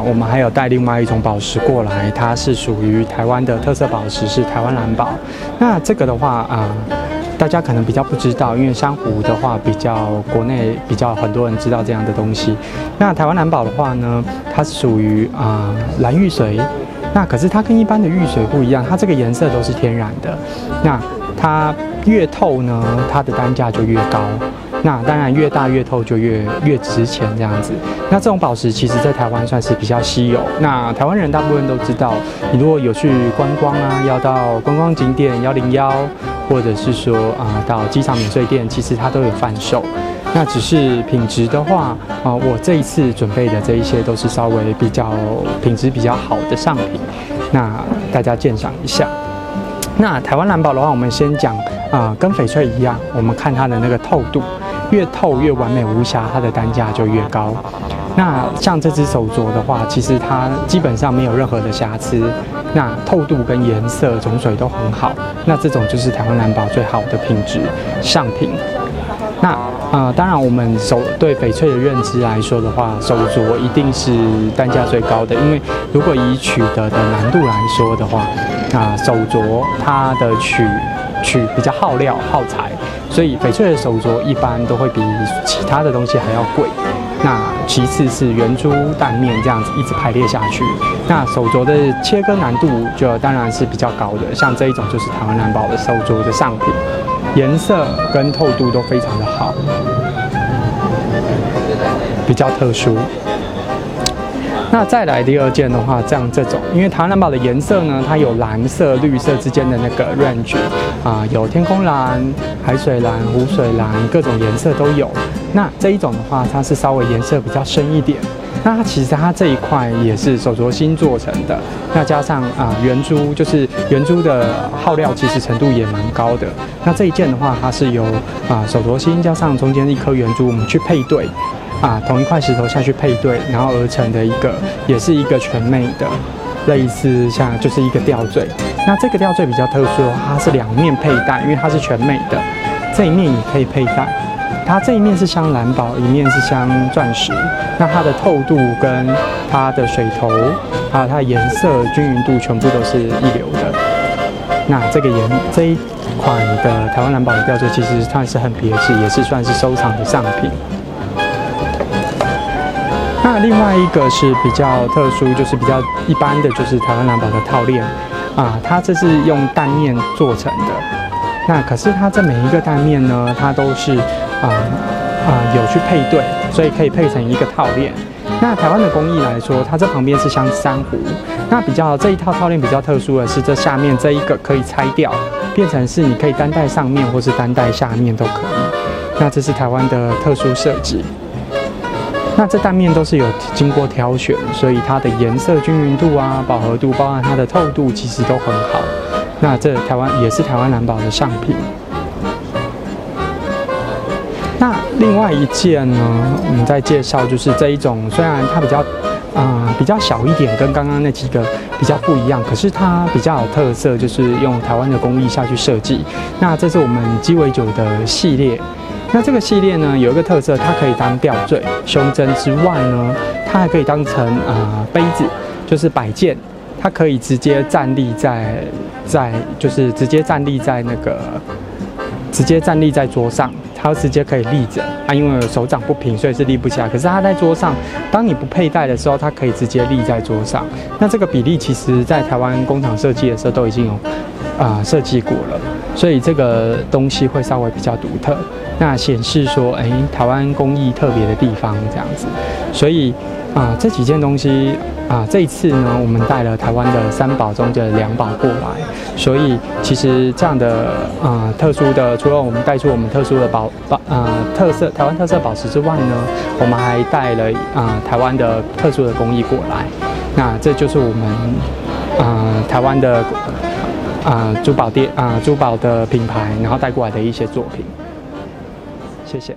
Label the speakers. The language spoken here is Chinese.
Speaker 1: 我们还有带另外一种宝石过来，它是属于台湾的特色宝石，是台湾蓝宝。那这个的话啊，大家可能比较不知道，因为珊瑚的话比较国内比较很多人知道这样的东西。那台湾蓝宝的话呢，它是属于啊蓝玉髓。那可是它跟一般的玉髓不一样，它这个颜色都是天然的。那它越透呢，它的单价就越高。那当然越大越透就越越值钱这样子。那这种宝石其实在台湾算是比较稀有。那台湾人大部分都知道，你如果有去观光啊，要到观光景点幺零幺，或者是说啊到机场免税店，其实它都有贩售。那只是品质的话，啊，我这一次准备的这一些都是稍微比较品质比较好的上品，那大家鉴赏一下。那台湾蓝宝的话，我们先讲啊，跟翡翠一样，我们看它的那个透度，越透越完美无瑕，它的单价就越高。那像这只手镯的话，其实它基本上没有任何的瑕疵，那透度跟颜色、种水都很好，那这种就是台湾蓝宝最好的品质上品。那啊，当然我们手对翡翠的认知来说的话，手镯一定是单价最高的，因为如果以取得的难度来说的话，啊，手镯它的取取比较耗料耗材，所以翡翠的手镯一般都会比其他的东西还要贵。那其次是圆珠蛋面这样子一直排列下去，那手镯的切割难度就当然是比较高的，像这一种就是台湾蓝宝的手镯的上品。颜色跟透度都非常的好，比较特殊。那再来第二件的话，这样这种，因为台湾蓝宝的颜色呢，它有蓝色、绿色之间的那个 range 啊，有天空蓝、海水蓝、湖水蓝，各种颜色都有。那这一种的话，它是稍微颜色比较深一点。那它其实它这一块也是手镯芯做成的，那加上啊圆珠，就是圆珠的耗料其实程度也蛮高的。那这一件的话，它是由啊手镯芯加上中间一颗圆珠，我们去配对，啊同一块石头下去配对，然后而成的一个，也是一个全美的，类似像就是一个吊坠。那这个吊坠比较特殊，它是两面佩戴，因为它是全美的，这一面也可以佩戴。它这一面是镶蓝宝，一面是镶钻石。那它的透度跟它的水头，还有它的颜色均匀度，全部都是一流的。那这个颜这一款的台湾蓝宝的吊坠，其实它是很别致，也是算是收藏的上品。那另外一个是比较特殊，就是比较一般的就是台湾蓝宝的套链啊，它这是用蛋面做成的。那可是它这每一个蛋面呢，它都是。啊啊，有去配对，所以可以配成一个套链。那台湾的工艺来说，它这旁边是镶珊瑚。那比较这一套套链比较特殊的是，这下面这一个可以拆掉，变成是你可以单戴上面或是单戴下面都可以。那这是台湾的特殊设计。那这蛋面都是有经过挑选，所以它的颜色均匀度啊、饱和度，包含它的透度，其实都很好。那这台湾也是台湾蓝宝的上品。那另外一件呢，我们在介绍就是这一种，虽然它比较，啊比较小一点，跟刚刚那几个比较不一样，可是它比较有特色，就是用台湾的工艺下去设计。那这是我们鸡尾酒的系列。那这个系列呢，有一个特色，它可以当吊坠、胸针之外呢，它还可以当成啊杯子，就是摆件，它可以直接站立在在，就是直接站立在那个，直接站立在桌上。它直接可以立着啊，因为手掌不平，所以是立不起来。可是它在桌上，当你不佩戴的时候，它可以直接立在桌上。那这个比例其实在台湾工厂设计的时候都已经有啊设计过了，所以这个东西会稍微比较独特。那显示说，哎，台湾工艺特别的地方这样子。所以啊，这几件东西。啊，这一次呢，我们带了台湾的三宝中的两宝过来，所以其实这样的啊特殊的，除了我们带出我们特殊的宝宝啊特色台湾特色宝石之外呢，我们还带了啊台湾的特殊的工艺过来。那这就是我们啊台湾的啊珠宝店啊珠宝的品牌，然后带过来的一些作品。谢谢。